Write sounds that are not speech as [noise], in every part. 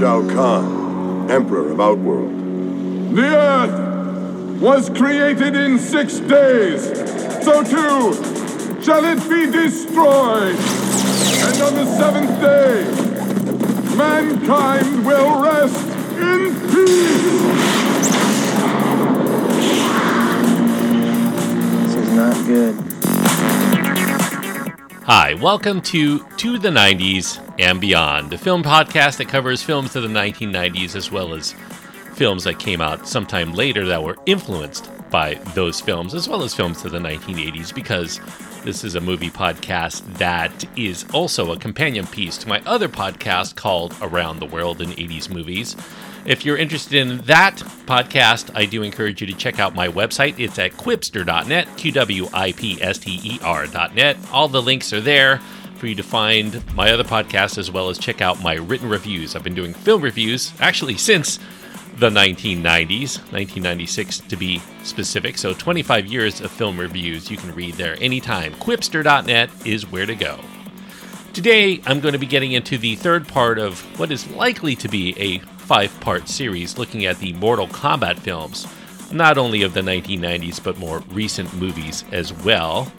Shao Kahn, Emperor of Outworld. The earth was created in six days, so too shall it be destroyed. And on the seventh day, mankind will rest in peace. This is not good. Hi, welcome to To the 90s and Beyond, a film podcast that covers films of the 1990s as well as films that came out sometime later that were influenced by those films, as well as films of the 1980s, because this is a movie podcast that is also a companion piece to my other podcast called Around the World in 80s Movies. If you're interested in that podcast, I do encourage you to check out my website. It's at qwipster.net, Q W I P S T E R.net. All the links are there for you to find my other podcasts as well as check out my written reviews. I've been doing film reviews actually since the 1990s, 1996 to be specific. So 25 years of film reviews you can read there anytime. Qwipster.net is where to go. Today, I'm going to be getting into the third part of what is likely to be a five part series looking at the Mortal Kombat films, not only of the 1990s, but more recent movies as well.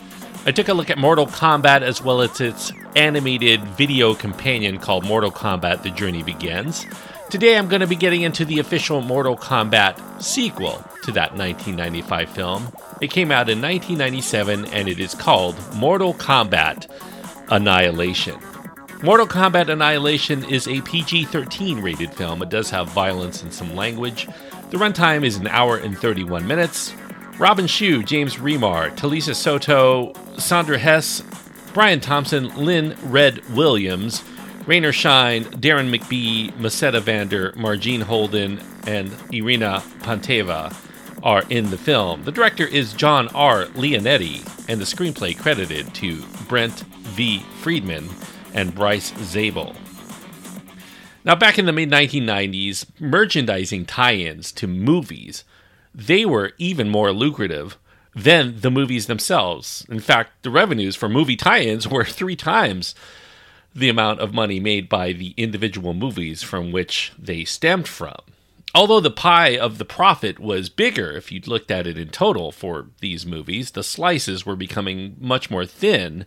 I took a look at Mortal Kombat as well as its animated video companion called Mortal Kombat The Journey Begins. Today I'm going to be getting into the official Mortal Kombat sequel to that 1995 film. It came out in 1997 and it is called Mortal Kombat Annihilation. Mortal Kombat Annihilation is a PG 13 rated film. It does have violence and some language. The runtime is an hour and 31 minutes. Robin Shou, James Remar, Talisa Soto, Sandra Hess, Brian Thompson, Lynn Red Williams, Raynor Shine, Darren McBee, Musetta Vander, Margene Holden, and Irina Panteva are in the film. The director is John R. Leonetti, and the screenplay credited to Brent V. Friedman and Bryce Zabel. Now, back in the mid 1990s, merchandising tie ins to movies, they were even more lucrative than the movies themselves. In fact, the revenues for movie tie ins [laughs] were three times the amount of money made by the individual movies from which they stemmed from. Although the pie of the profit was bigger if you looked at it in total for these movies, the slices were becoming much more thin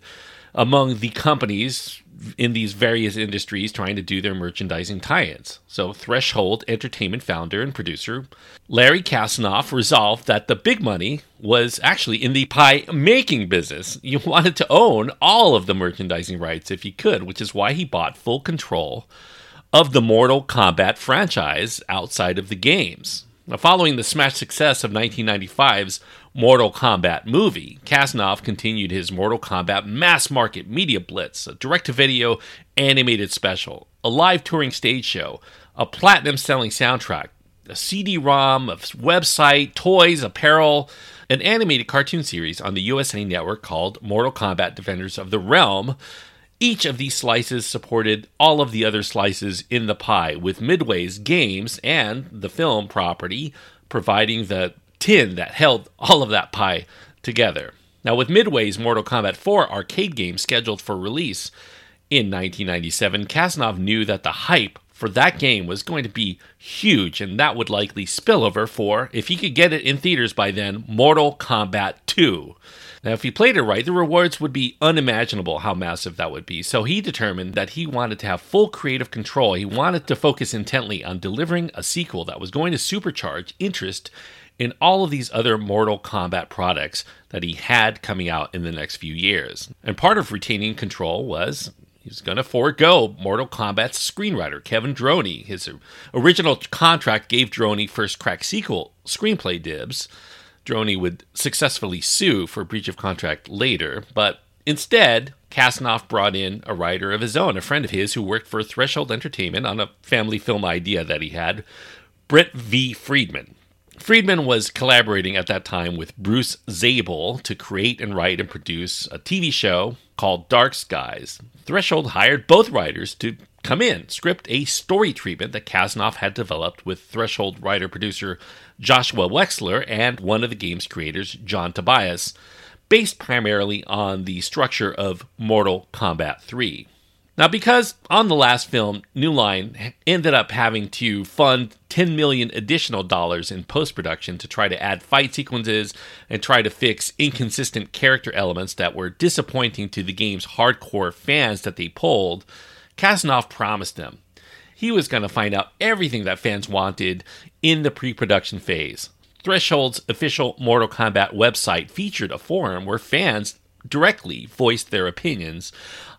among the companies in these various industries trying to do their merchandising tie-ins. So Threshold Entertainment founder and producer Larry Kasanoff resolved that the big money was actually in the pie making business. [laughs] You wanted to own all of the merchandising rights if you could, which is why he bought full control of the Mortal Kombat franchise outside of the games. Now, following the smash success of 1995's Mortal Kombat movie, Kasanoff continued his Mortal Kombat mass market media blitz, a direct to video animated special, a live touring stage show, a platinum selling soundtrack, a CD ROM, a website, toys, apparel, an animated cartoon series on the USA Network called Mortal Kombat Defenders of the Realm. Each of these slices supported all of the other slices in the pie, with Midway's games and the film property providing the tin that held all of that pie together. Now, with Midway's Mortal Kombat 4 arcade game scheduled for release in 1997, Kasanoff knew that the hype for that game was going to be huge, and that would likely spill over for, if he could get it in theaters by then, Mortal Kombat 2. Now, if he played it right, the rewards would be unimaginable how massive that would be. So he determined that he wanted to have full creative control. He wanted to focus intently on delivering a sequel that was going to supercharge interest in all of these other Mortal Kombat products that he had coming out in the next few years. And part of retaining control was he was going to forego Mortal Kombat's screenwriter, Kevin Droney. His original contract gave Droney first crack sequel screenplay dibs. Droney would successfully sue for breach of contract later, but instead, Kasanoff brought in a writer of his own, a friend of his who worked for Threshold Entertainment on a family film idea that he had, Brent V. Friedman. Friedman was collaborating at that time with Bruce Zabel to create and write and produce a TV show called Dark Skies. Threshold hired both writers to come in, script a story treatment that Kasanoff had developed with Threshold writer producer Joshua Wexler and one of the game's creators, John Tobias, based primarily on the structure of Mortal Kombat 3. Now, because on the last film, New Line ended up having to fund 10 million additional dollars in post production to try to add fight sequences and try to fix inconsistent character elements that were disappointing to the game's hardcore fans that they pulled, Kasanoff promised them he was going to find out everything that fans wanted in the pre production phase. Threshold's official Mortal Kombat website featured a forum where fans directly voiced their opinions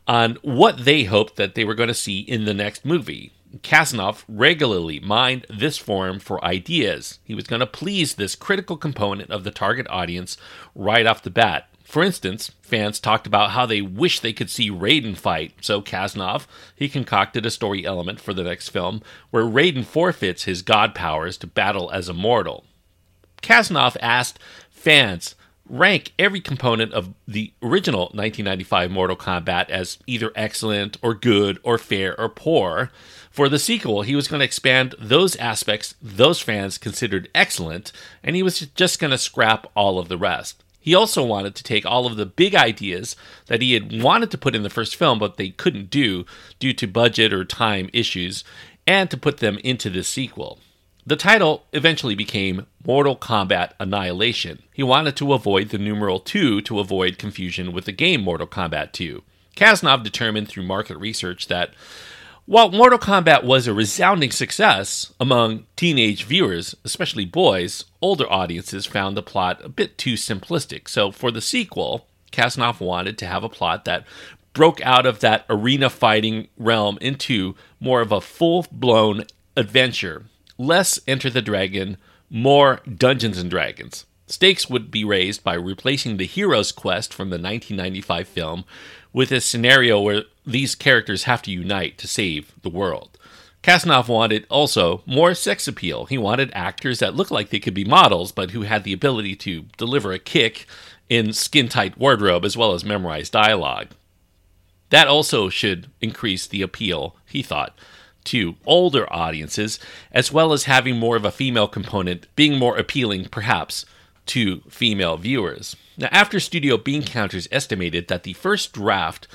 on what they hoped that they were going to see in the next movie. Kasanoff regularly mined this forum for ideas. He was going to please this critical component of the target audience right off the bat. For instance, fans talked about how they wish they could see Raiden fight, so Kasanoff, he concocted a story element for the next film where Raiden forfeits his god powers to battle as a mortal. Kasanoff asked fans rank every component of the original 1995 Mortal Kombat as either excellent or good or fair or poor. For the sequel, he was going to expand those aspects those fans considered excellent, and he was just going to scrap all of the rest. He also wanted to take all of the big ideas that he had wanted to put in the first film, but they couldn't do due to budget or time issues, and to put them into this sequel. The title eventually became Mortal Kombat Annihilation. He wanted to avoid the numeral 2 to avoid confusion with the game Mortal Kombat 2. Kasanoff determined through market research that while Mortal Kombat was a resounding success among teenage viewers, especially boys, older audiences found the plot a bit too simplistic. So for the sequel, Kasanoff wanted to have a plot that broke out of that arena fighting realm into more of a full blown adventure less Enter the Dragon, more Dungeons and Dragons. Stakes would be raised by replacing the hero's quest from the 1995 film with a scenario where these characters have to unite to save the world. Kasanoff wanted also more sex appeal. He wanted actors that looked like they could be models, but who had the ability to deliver a kick in skin tight wardrobe as well as memorize dialogue. That also should increase the appeal, he thought, to older audiences, as well as having more of a female component, being more appealing, perhaps, to female viewers. Now, after Studio Bean Counters estimated that the first draft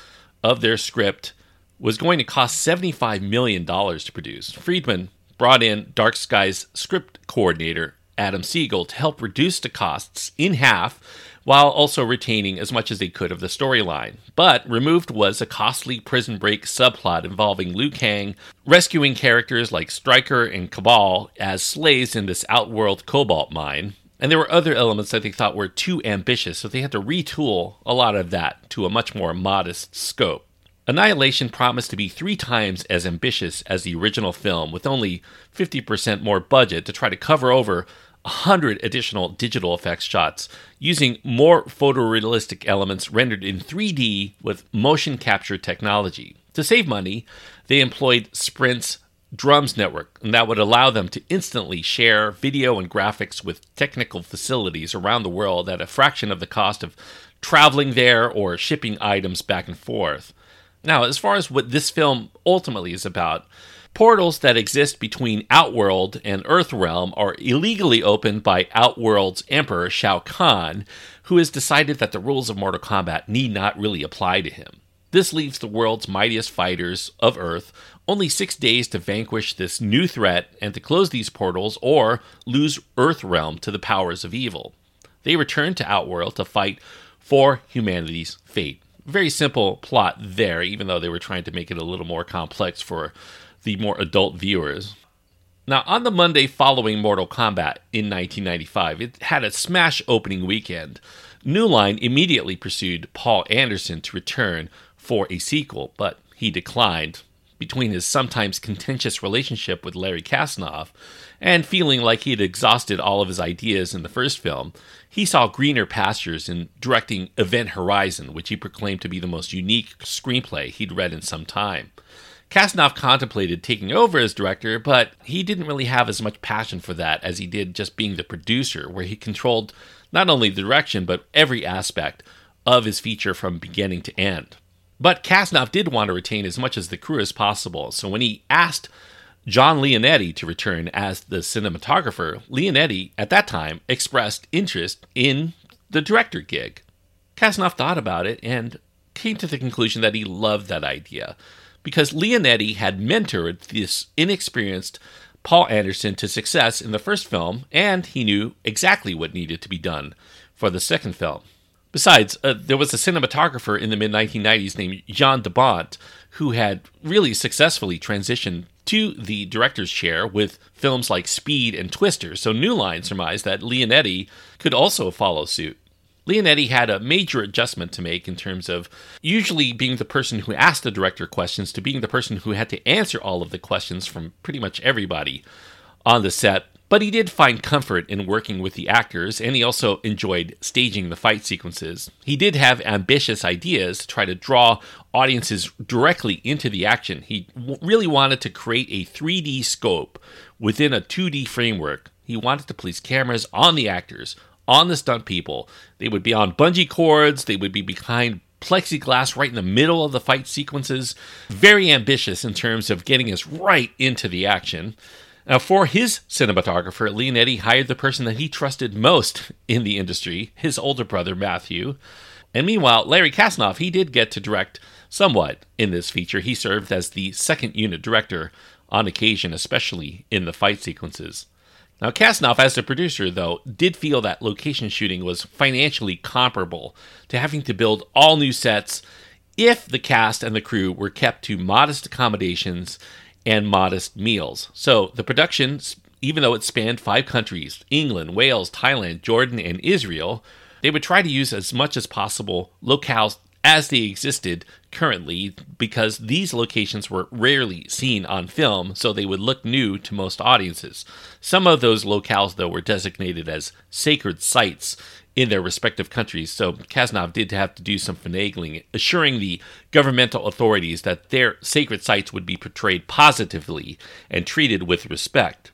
of their script was going to cost $75 million to produce, Friedman brought in Dark Skies script coordinator, Adam Siegel, to help reduce the costs in half while also retaining as much as they could of the storyline. But removed was a costly prison break subplot involving Liu Kang rescuing characters like Stryker and Cabal as slaves in this outworld cobalt mine. And there were other elements that they thought were too ambitious, so they had to retool a lot of that to a much more modest scope. Annihilation promised to be three times as ambitious as the original film, with only 50% more budget to try to cover over 100 additional digital effects shots using more photorealistic elements rendered in 3D with motion capture technology. To save money, they employed Sprint's Drums network, and that would allow them to instantly share video and graphics with technical facilities around the world at a fraction of the cost of traveling there or shipping items back and forth. Now, as far as what this film ultimately is about, Portals that exist between Outworld and Earthrealm are illegally opened by Outworld's Emperor Shao Kahn, who has decided that the rules of Mortal Kombat need not really apply to him. This leaves the world's mightiest fighters of Earth only six days to vanquish this new threat and to close these portals or lose Earthrealm to the powers of evil. They return to Outworld to fight for humanity's fate. Very simple plot there, even though they were trying to make it a little more complex for the more adult viewers. Now, on the Monday following Mortal Kombat in 1995, it had a smash opening weekend. New Line immediately pursued Paul Anderson to return for a sequel, but he declined. Between his sometimes contentious relationship with Larry Kasanoff and feeling like he had exhausted all of his ideas in the first film, he saw greener pastures in directing Event Horizon, which he proclaimed to be the most unique screenplay he'd read in some time. Kasanoff contemplated taking over as director, but he didn't really have as much passion for that as he did just being the producer, where he controlled not only the direction, but every aspect of his feature from beginning to end. But Kasanoff did want to retain as much as the crew as possible, so when he asked John Leonetti to return as the cinematographer, Leonetti at that time expressed interest in the director gig. Kasanoff thought about it and came to the conclusion that he loved that idea because Leonetti had mentored this inexperienced Paul Anderson to success in the first film, and he knew exactly what needed to be done for the second film. Besides, uh, there was a cinematographer in the mid 1990s named Jan de Bont who had really successfully transitioned to the director's chair with films like Speed and Twister, so New Line surmised that Leonetti could also follow suit. Leonetti had a major adjustment to make in terms of usually being the person who asked the director questions to being the person who had to answer all of the questions from pretty much everybody on the set but he did find comfort in working with the actors, and he also enjoyed staging the fight sequences. He did have ambitious ideas to try to draw audiences directly into the action. He w- really wanted to create a 3D scope within a 2D framework. He wanted to place cameras on the actors, on the stunt people. They would be on bungee cords, they would be behind plexiglass right in the middle of the fight sequences. Very ambitious in terms of getting us right into the action. Now, for his cinematographer, Leonetti hired the person that he trusted most in the industry, his older brother, Matthew. And meanwhile, Larry Kasanoff, he did get to direct somewhat in this feature. He served as the second unit director on occasion, especially in the fight sequences. Now, Kasanoff, as a producer, though, did feel that location shooting was financially comparable to having to build all new sets if the cast and the crew were kept to modest accommodations and modest meals. So the production, even though it spanned five countries England, Wales, Thailand, Jordan, and Israel they would try to use as much as possible locales as they existed currently because these locations were rarely seen on film, so they would look new to most audiences. Some of those locales, though, were designated as sacred sites in their respective countries, so Kasanoff did have to do some finagling, assuring the governmental authorities that their sacred sites would be portrayed positively and treated with respect.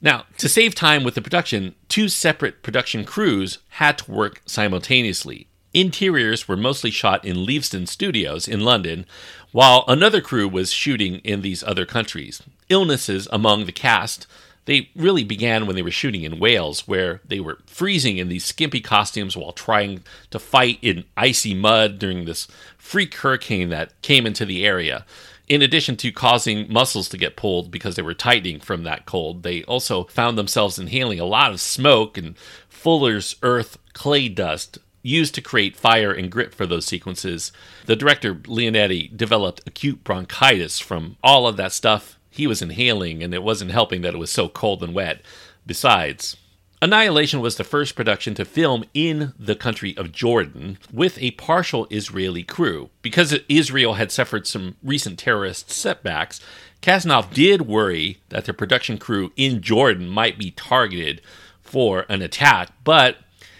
Now, to save time with the production, two separate production crews had to work simultaneously. Interiors were mostly shot in Leavesden Studios in London, while another crew was shooting in these other countries. Illnesses among the cast they really began when they were shooting in Wales, where they were freezing in these skimpy costumes while trying to fight in icy mud during this freak hurricane that came into the area. In addition to causing muscles to get pulled because they were tightening from that cold, they also found themselves inhaling a lot of smoke and Fuller's Earth clay dust used to create fire and grit for those sequences. The director, Leonetti, developed acute bronchitis from all of that stuff he was inhaling, and it wasn't helping that it was so cold and wet. Besides, Annihilation was the first production to film in the country of Jordan with a partial Israeli crew. Because Israel had suffered some recent terrorist setbacks, Kasanoff did worry that the production crew in Jordan might be targeted for an attack, but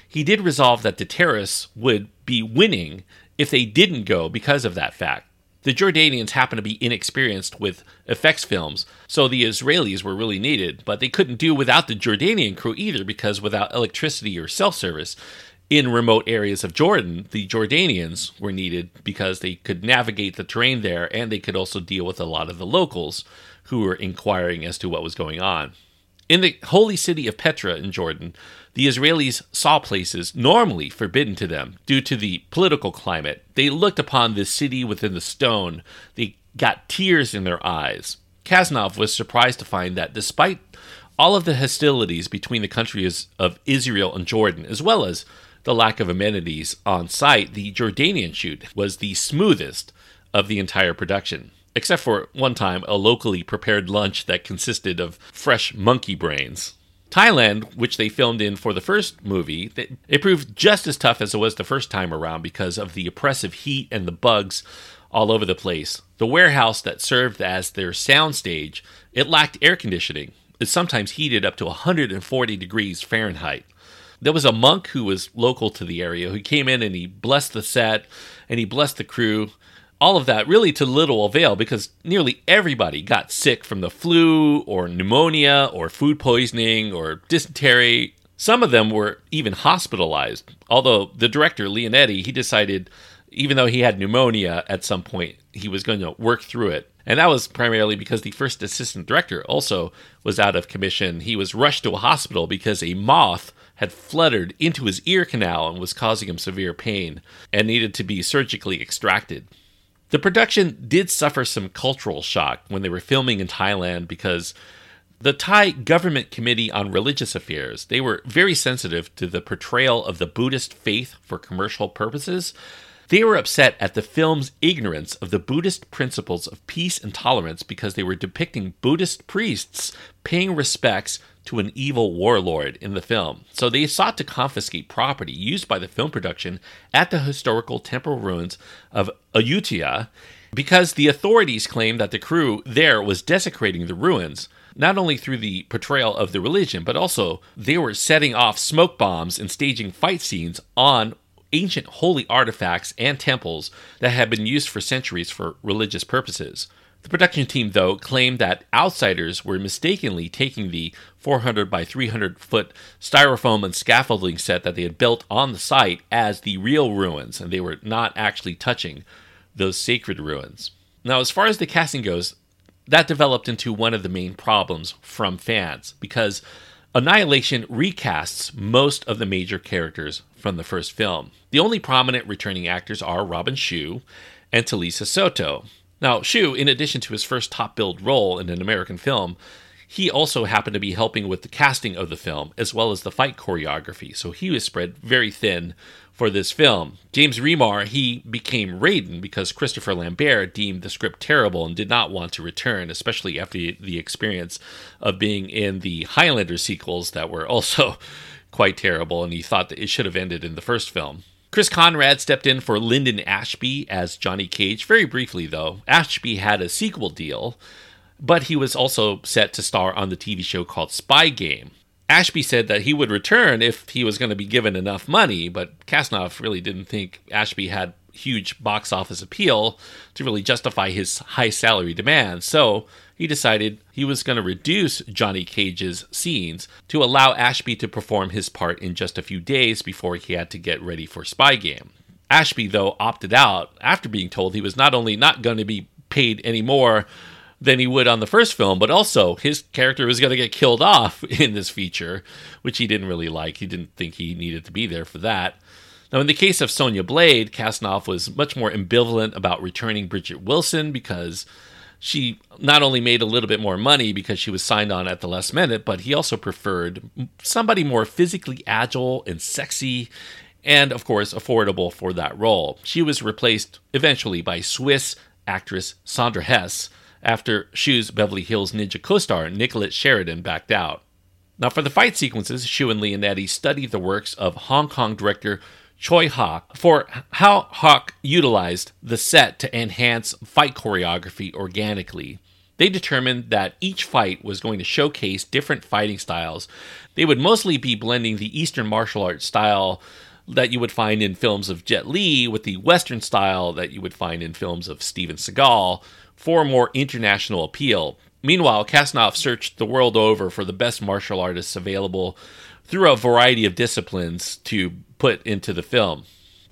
he did resolve that the terrorists would be winning if they didn't go because of that fact. The Jordanians happened to be inexperienced with effects films, so the Israelis were really needed, but they couldn't do without the Jordanian crew either because without electricity or cell service in remote areas of Jordan, the Jordanians were needed because they could navigate the terrain there and they could also deal with a lot of the locals who were inquiring as to what was going on. In the holy city of Petra in Jordan, the Israelis saw places normally forbidden to them due to the political climate. They looked upon this city within the stone. They got tears in their eyes. Kasanoff was surprised to find that despite all of the hostilities between the countries of Israel and Jordan, as well as the lack of amenities on site, the Jordanian shoot was the smoothest of the entire production. Except for one time, a locally prepared lunch that consisted of fresh monkey brains. Thailand, which they filmed in for the first movie, it proved just as tough as it was the first time around because of the oppressive heat and the bugs all over the place. The warehouse that served as their soundstage, it lacked air conditioning. It sometimes heated up to 140 degrees Fahrenheit. There was a monk who was local to the area who came in and he blessed the set and he blessed the crew all of that really to little avail because nearly everybody got sick from the flu or pneumonia or food poisoning or dysentery. Some of them were even hospitalized. Although the director, Leonetti, he decided, even though he had pneumonia at some point, he was going to work through it. And that was primarily because the first assistant director also was out of commission. He was rushed to a hospital because a moth had fluttered into his ear canal and was causing him severe pain and needed to be surgically extracted. The production did suffer some cultural shock when they were filming in Thailand because the Thai Government Committee on Religious Affairs, they were very sensitive to the portrayal of the Buddhist faith for commercial purposes. They were upset at the film's ignorance of the Buddhist principles of peace and tolerance because they were depicting Buddhist priests paying respects to an evil warlord in the film. So they sought to confiscate property used by the film production at the historical temple ruins of Ayutthaya because the authorities claimed that the crew there was desecrating the ruins not only through the portrayal of the religion, but also they were setting off smoke bombs and staging fight scenes on ancient holy artifacts and temples that had been used for centuries for religious purposes. The production team, though, claimed that outsiders were mistakenly taking the 400 by 300 foot styrofoam and scaffolding set that they had built on the site as the real ruins, and they were not actually touching those sacred ruins. Now, as far as the casting goes, that developed into one of the main problems from fans because Annihilation recasts most of the major characters from the first film. The only prominent returning actors are Robin Shou and Talisa Soto. Now, Shou, in addition to his first top billed role in an American film, he also happened to be helping with the casting of the film as well as the fight choreography, so he was spread very thin for this film. James Remar, he became Raiden because Christopher Lambert deemed the script terrible and did not want to return, especially after the experience of being in the Highlander sequels that were also [laughs] quite terrible, and he thought that it should have ended in the first film. Chris Conrad stepped in for Linden Ashby as Johnny Cage, very briefly though. Ashby had a sequel deal, but he was also set to star on the TV show called Spy Game. Ashby said that he would return if he was going to be given enough money, but Kasanoff really didn't think Ashby had huge box office appeal to really justify his high salary demands. So he decided he was going to reduce Johnny Cage's scenes to allow Ashby to perform his part in just a few days before he had to get ready for Spy Game. Ashby, though, opted out after being told he was not only not going to be paid any more than he would on the first film, but also his character was going to get killed off [laughs] in this feature, which he didn't really like. He didn't think he needed to be there for that. Now, in the case of Sonya Blade, Kasanoff was much more ambivalent about returning Bridget Wilson because she not only made a little bit more money because she was signed on at the last minute, but he also preferred somebody more physically agile and sexy and, of course, affordable for that role. She was replaced eventually by Swiss actress Sandra Hess after Shou's Beverly Hills Ninja co star Nicolette Sheridan backed out. Now, for the fight sequences, Shou and Leonetti studied the works of Hong Kong director Tsui Hark for how Hark utilized the set to enhance fight choreography organically. They determined that each fight was going to showcase different fighting styles. They would mostly be blending the Eastern martial arts style that you would find in films of Jet Li with the Western style that you would find in films of Steven Seagal for more international appeal. Meanwhile, Kasanoff searched the world over for the best martial artists available through a variety of disciplines to put into the film.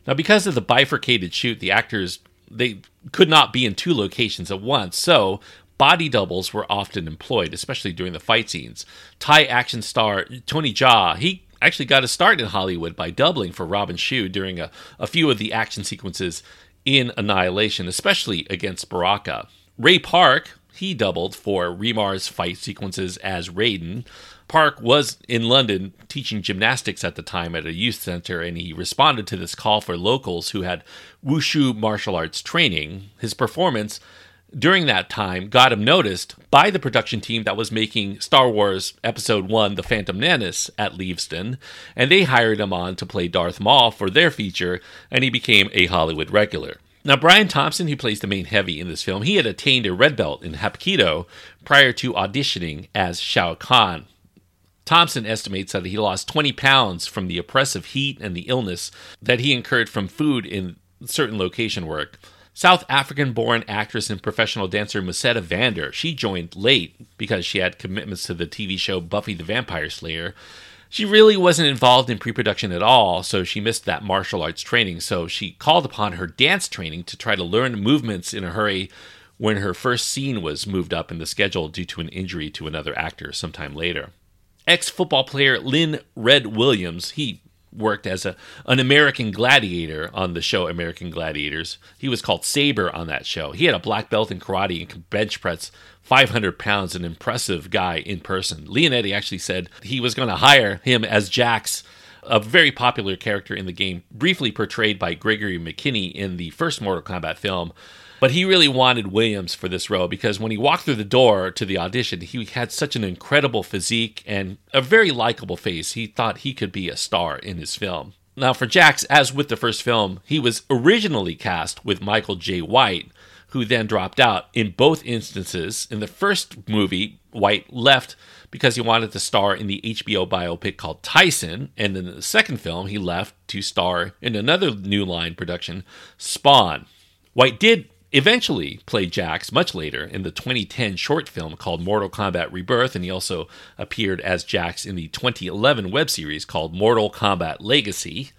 Now, because of the bifurcated shoot, the actors they could not be in two locations at once, so body doubles were often employed, especially during the fight scenes. Thai action star Tony Jaa, he actually got a start in Hollywood by doubling for Robin Shou during a, a few of the action sequences in Annihilation, especially against Baraka. Ray Park, he doubled for Remar's fight sequences as Raiden. Park was in London teaching gymnastics at the time at a youth center, and he responded to this call for locals who had wushu martial arts training. His performance during that time got him noticed by the production team that was making Star Wars Episode 1 The Phantom Menace at Leavesden, and they hired him on to play Darth Maul for their feature, and he became a Hollywood regular. Now, Brian Thompson, who plays the main heavy in this film, he had attained a red belt in Hapkido prior to auditioning as Shao Kahn. Thompson estimates that he lost 20 pounds from the oppressive heat and the illness that he incurred from food in certain location work. South African born actress and professional dancer Musetta Vander, she joined late because she had commitments to the TV show Buffy the Vampire Slayer. She really wasn't involved in pre production at all, so she missed that martial arts training. So she called upon her dance training to try to learn movements in a hurry when her first scene was moved up in the schedule due to an injury to another actor sometime later. Ex football player Lynn Red Williams, he worked as a an American gladiator on the show American Gladiators. He was called Saber on that show. He had a black belt in karate and bench press 500 pounds, an impressive guy in person. Leonetti actually said he was going to hire him as Jax, a very popular character in the game, briefly portrayed by Gregory McKinney in the first Mortal Kombat film. But he really wanted Williams for this role because when he walked through the door to the audition, he had such an incredible physique and a very likable face. He thought he could be a star in his film. Now, for Jax, as with the first film, he was originally cast with Michael Jai White, who then dropped out in both instances. In the first movie, White left because he wanted to star in the HBO biopic called Tyson, and in the second film, he left to star in another New Line production, Spawn. White did eventually played Jax much later in the 2010 short film called Mortal Kombat Rebirth, and he also appeared as Jax in the 2011 web series called Mortal Kombat Legacy.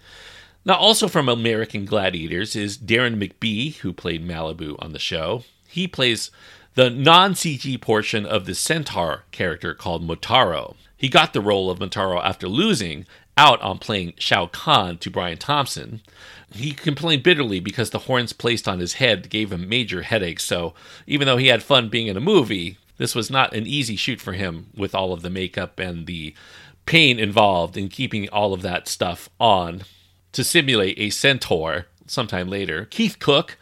Now, also from American Gladiators is Darren McBee, who played Malibu on the show. He plays the non CG portion of the Centaur character called Motaro. He got the role of Motaro after losing out on playing Shao Kahn to Brian Thompson. He complained bitterly because the horns placed on his head gave him major headaches, so even though he had fun being in a movie, this was not an easy shoot for him with all of the makeup and the pain involved in keeping all of that stuff on to simulate a centaur sometime later. Keith Cooke,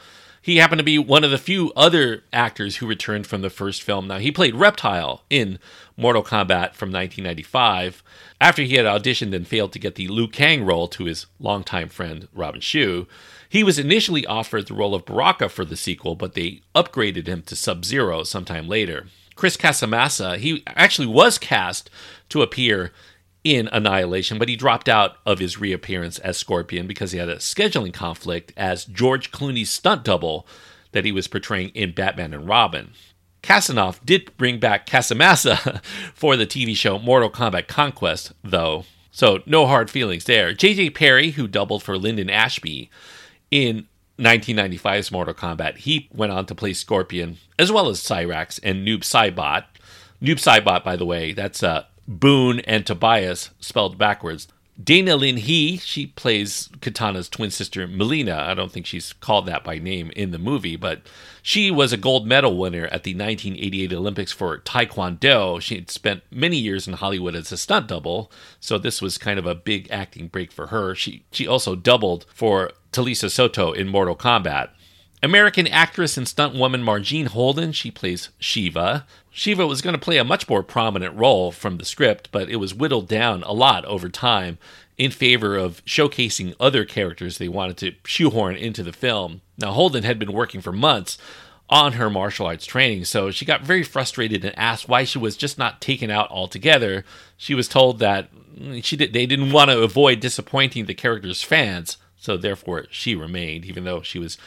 he happened to be one of the few other actors who returned from the first film. Now, he played Reptile in Mortal Kombat from 1995 after he had auditioned and failed to get the Liu Kang role to his longtime friend Robin Shou. He was initially offered the role of Baraka for the sequel, but they upgraded him to Sub Zero sometime later. Chris Casamassa, he actually was cast to appear in Annihilation, but he dropped out of his reappearance as Scorpion because he had a scheduling conflict as George Clooney's stunt double that he was portraying in Batman and Robin. Kasanoff did bring back Casamassa [laughs] for the TV show Mortal Kombat Conquest, though, so no hard feelings there. JJ Perry, who doubled for Linden Ashby in 1995's Mortal Kombat, he went on to play Scorpion, as well as Cyrax and Noob Saibot. Noob Saibot, by the way, that's uh, Boon and Tobias spelled backwards. Dana Lin He, she plays Katana's twin sister Mileena. I don't think she's called that by name in the movie, but she was a gold medal winner at the 1988 Olympics for Taekwondo. She had spent many years in Hollywood as a stunt double, so this was kind of a big acting break for her. She she also doubled for Talisa Soto in Mortal Kombat. American actress and stunt woman Margene Holden, she plays Sheeva. Sheeva was going to play a much more prominent role from the script, but it was whittled down a lot over time in favor of showcasing other characters they wanted to shoehorn into the film. Now, Holden had been working for months on her martial arts training, so she got very frustrated and asked why she was just not taken out altogether. She was told that mm, she did, they didn't want to avoid disappointing the character's fans, so therefore she remained, even though she was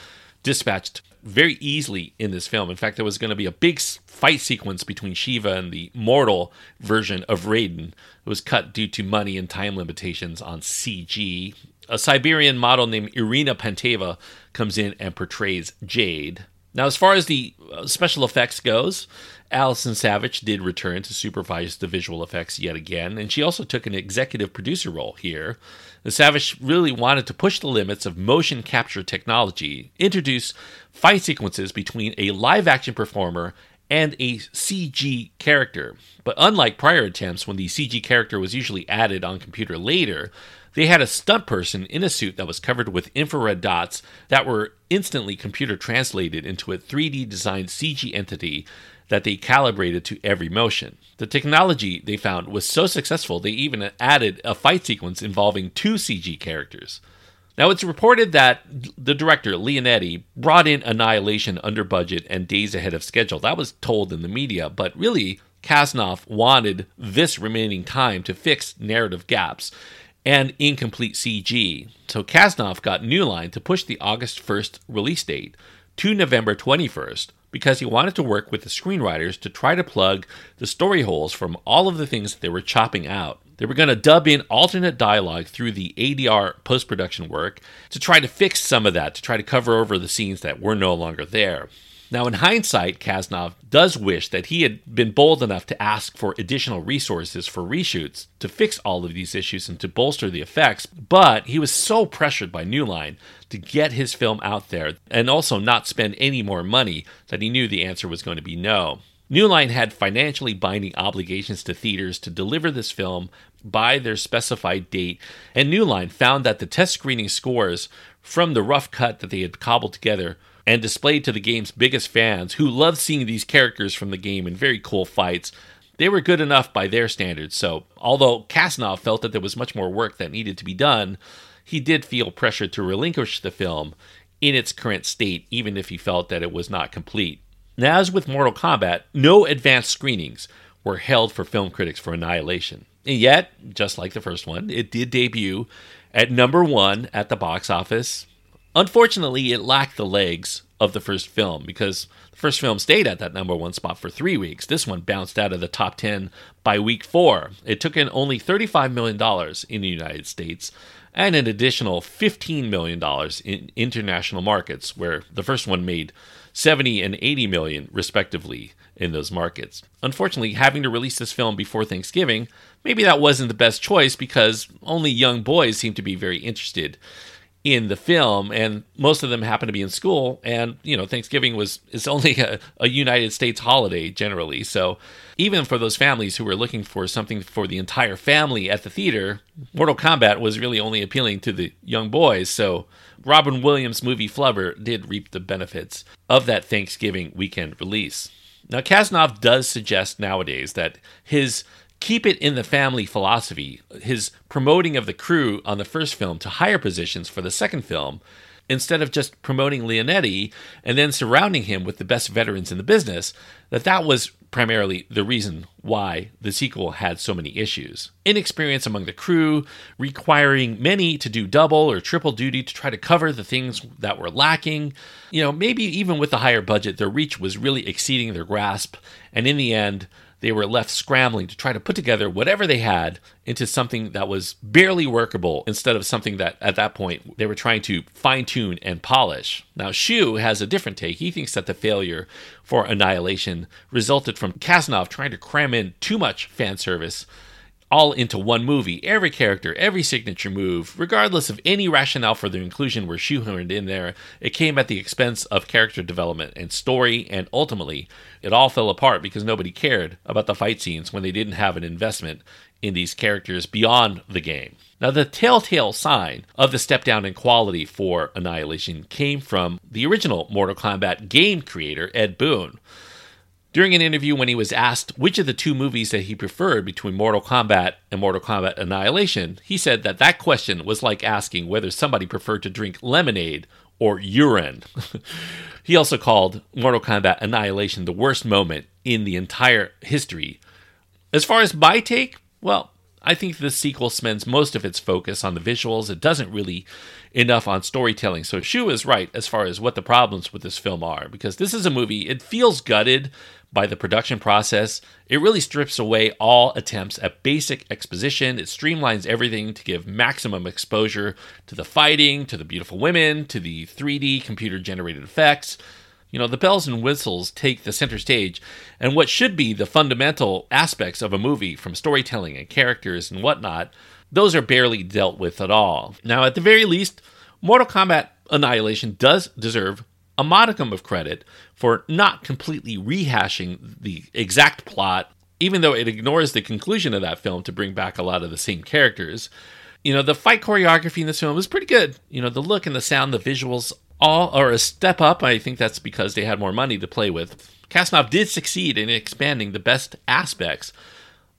dispatched very easily in this film. In fact, there was going to be a big fight sequence between Sheeva and the mortal version of Raiden. It was cut due to money and time limitations on CG. A Siberian model named Irina Panteva comes in and portrays Jade. Now, as far as the uh, special effects goes, Allison Savage did return to supervise the visual effects yet again, and she also took an executive producer role here. The Savage really wanted to push the limits of motion capture technology, introduce fight sequences between a live action performer and a CG character. But unlike prior attempts, when the CG character was usually added on computer later, they had a stunt person in a suit that was covered with infrared dots that were instantly computer translated into a 3D designed CG entity that they calibrated to every motion. The technology they found was so successful they even added a fight sequence involving two CG characters. Now, it's reported that the director, Leonetti, brought in Annihilation under budget and days ahead of schedule. That was told in the media, but really, Kasanoff wanted this remaining time to fix narrative gaps and incomplete CG. So Kasanoff got New Line to push the August 1st release date to November 21st because he wanted to work with the screenwriters to try to plug the story holes from all of the things that they were chopping out. They were going to dub in alternate dialogue through the ADR post production work to try to fix some of that, to try to cover over the scenes that were no longer there. Now, in hindsight, Kasanoff does wish that he had been bold enough to ask for additional resources for reshoots to fix all of these issues and to bolster the effects, but he was so pressured by New Line to get his film out there and also not spend any more money that he knew the answer was going to be no. New Line had financially binding obligations to theaters to deliver this film by their specified date, and New Line found that the test screening scores from the rough cut that they had cobbled together and displayed to the game's biggest fans who loved seeing these characters from the game in very cool fights. They were good enough by their standards, so although Kasanoff felt that there was much more work that needed to be done, he did feel pressured to relinquish the film in its current state, even if he felt that it was not complete. Now, as with Mortal Kombat, no advanced screenings were held for film critics for Annihilation. And yet, just like the first one, it did debut at number one at the box office Unfortunately, it lacked the legs of the first film because the first film stayed at that number one spot for three weeks. This one bounced out of the top 10 by week four. It took in only $35 million in the United States and an additional $15 million in international markets, where the first one made 70 and 80 million respectively in those markets. Unfortunately, having to release this film before Thanksgiving, maybe that wasn't the best choice because only young boys seem to be very interested in the film and most of them happen to be in school and you know thanksgiving was is only a, a, united states holiday generally. So even for those families who were looking for something for the entire family at the theater mortal kombat was really only appealing to the young boys. So robin williams movie flubber did reap the benefits of that thanksgiving weekend release. Now kasanoff does suggest nowadays that his keep it in the family philosophy, his promoting of the crew on the first film to higher positions for the second film, instead of just promoting Leonetti and then surrounding him with the best veterans in the business, that that was primarily the reason why the sequel had so many issues. Inexperience among the crew, requiring many to do double or triple duty to try to cover the things that were lacking. You know, maybe even with the higher budget, their reach was really exceeding their grasp, and in the end, they were left scrambling to try to put together whatever they had into something that was barely workable instead of something that at that point they were trying to fine tune and polish. Now, Shou has a different take. He thinks that the failure for Annihilation resulted from Kasanoff trying to cram in too much fan service all into one movie. Every character, every signature move, regardless of any rationale for their inclusion, were shoehorned in there. It came at the expense of character development and story, and ultimately, it all fell apart because nobody cared about the fight scenes when they didn't have an investment in these characters beyond the game. Now, the telltale sign of the step down in quality for Annihilation came from the original Mortal Kombat game creator, Ed Boon. During an interview, when he was asked which of the two movies that he preferred between Mortal Kombat and Mortal Kombat Annihilation, he said that that question was like asking whether somebody preferred to drink lemonade or urine. [laughs] he also called Mortal Kombat Annihilation the worst moment in the entire history. As far as my take, well, I think the sequel spends most of its focus on the visuals. It doesn't really enough on storytelling. So Shou is right as far as what the problems with this film are, because this is a movie, it feels gutted by the production process. It really strips away all attempts at basic exposition. It streamlines everything to give maximum exposure to the fighting, to the beautiful women, to the 3D computer generated effects. You know, the bells and whistles take the center stage, and what should be the fundamental aspects of a movie, from storytelling and characters and whatnot, those are barely dealt with at all. Now, at the very least, Mortal Kombat Annihilation does deserve a modicum of credit for not completely rehashing the exact plot, even though it ignores the conclusion of that film to bring back a lot of the same characters. You know, the fight choreography in this film is pretty good. You know, the look and the sound, the visuals all are a step up. I think that's because they had more money to play with. Kasanoff did succeed in expanding the best aspects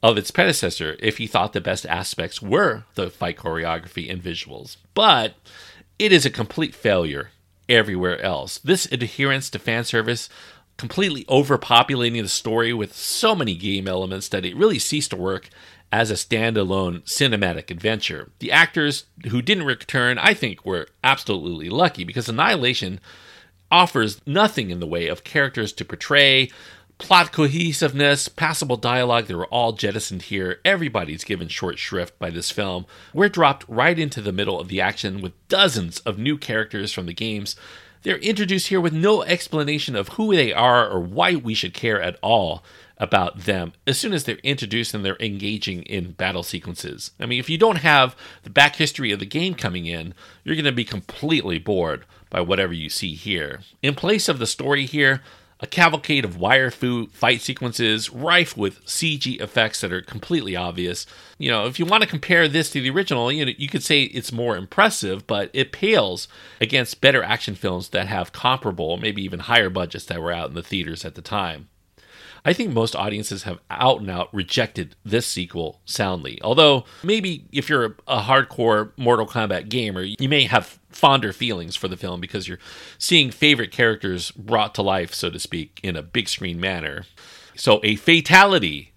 of its predecessor if he thought the best aspects were the fight choreography and visuals. But it is a complete failure everywhere else. This adherence to fan service completely overpopulating the story with so many game elements that it really ceased to work as a standalone cinematic adventure. The actors who didn't return, I think, were absolutely lucky because Annihilation offers nothing in the way of characters to portray, plot cohesiveness, passable dialogue, they were all jettisoned here. Everybody's given short shrift by this film. We're dropped right into the middle of the action with dozens of new characters from the games they're introduced here with no explanation of who they are or why we should care at all about them as soon as they're introduced and they're engaging in battle sequences. I mean, if you don't have the back history of the game coming in, you're going to be completely bored by whatever you see here. In place of the story here, a cavalcade of wire fu fight sequences rife with CG effects that are completely obvious. You know, if you want to compare this to the original, you know, you could say it's more impressive, but it pales against better action films that have comparable, maybe even higher budgets that were out in the theaters at the time. I think most audiences have out and out rejected this sequel soundly. Although, maybe if you're a hardcore Mortal Kombat gamer, you may have fonder feelings for the film because you're seeing favorite characters brought to life, so to speak, in a big screen manner. So, a fatality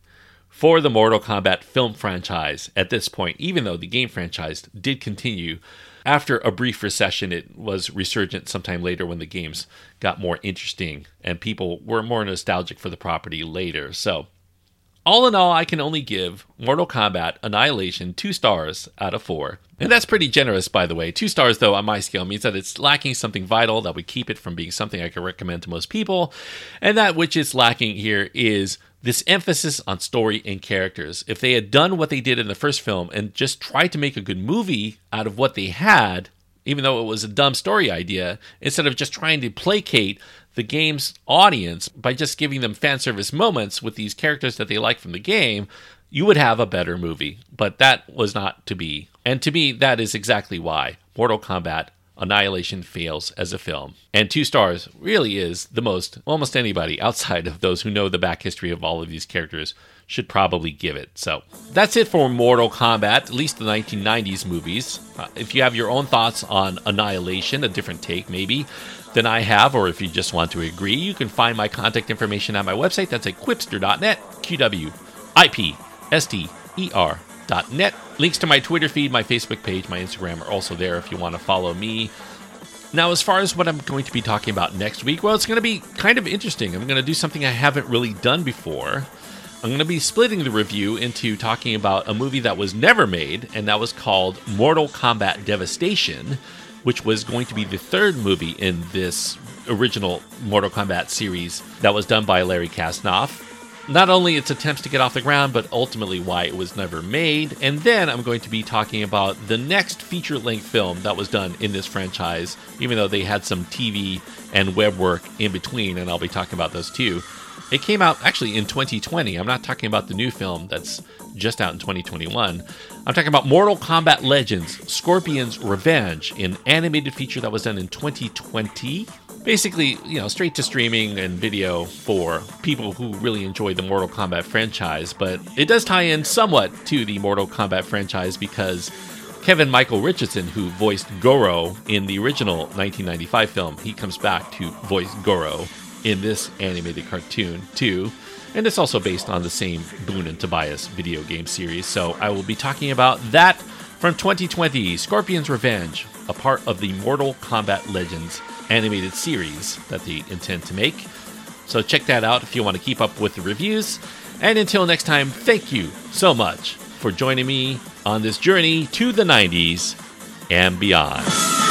for the Mortal Kombat film franchise at this point, even though the game franchise did continue after a brief recession, it was resurgent sometime later when the games got more interesting and people were more nostalgic for the property later. So, all in all, I can only give Mortal Kombat Annihilation two stars out of four. And that's pretty generous, by the way. Two stars, though, on my scale means that it's lacking something vital that would keep it from being something I could recommend to most people. And that which is lacking here is this emphasis on story and characters. If they had done what they did in the first film and just tried to make a good movie out of what they had, even though it was a dumb story idea, instead of just trying to placate the game's audience by just giving them fan service moments with these characters that they like from the game, you would have a better movie. But that was not to be. And to me, that is exactly why Mortal Kombat Annihilation fails as a film. And two stars really is the most almost anybody outside of those who know the back history of all of these characters should probably give it. So that's it for Mortal Kombat, at least the 1990s movies. Uh, if you have your own thoughts on Annihilation, a different take maybe, than I have, or if you just want to agree, you can find my contact information at my website. That's at qwipster.net, Q W I P S T E R.net. Links to my Twitter feed, my Facebook page, my Instagram are also there if you want to follow me. Now, as far as what I'm going to be talking about next week, well, it's going to be kind of interesting. I'm going to do something I haven't really done before. I'm going to be splitting the review into talking about a movie that was never made, and that was called Mortal Kombat Devastation which was going to be the third movie in this original Mortal Kombat series that was done by Larry Kasanoff. Not only its attempts to get off the ground, but ultimately why it was never made. And then I'm going to be talking about the next feature length film that was done in this franchise, even though they had some TV and web work in between, and I'll be talking about those too. It came out actually in 2020. I'm not talking about the new film that's just out in 2021. I'm talking about Mortal Kombat Legends Scorpion's Revenge, an animated feature that was done in 2020. Basically, you know, straight to streaming and video for people who really enjoy the Mortal Kombat franchise, but it does tie in somewhat to the Mortal Kombat franchise because Kevin Michael Richardson, who voiced Goro in the original 1995 film, he comes back to voice Goro in this animated cartoon too. And it's also based on the same Boon and Tobias video game series. So I will be talking about that from 2020 Scorpion's Revenge, a part of the Mortal Kombat Legends animated series that they intend to make. So check that out if you want to keep up with the reviews. And until next time, thank you so much for joining me on this journey to the 90s and beyond.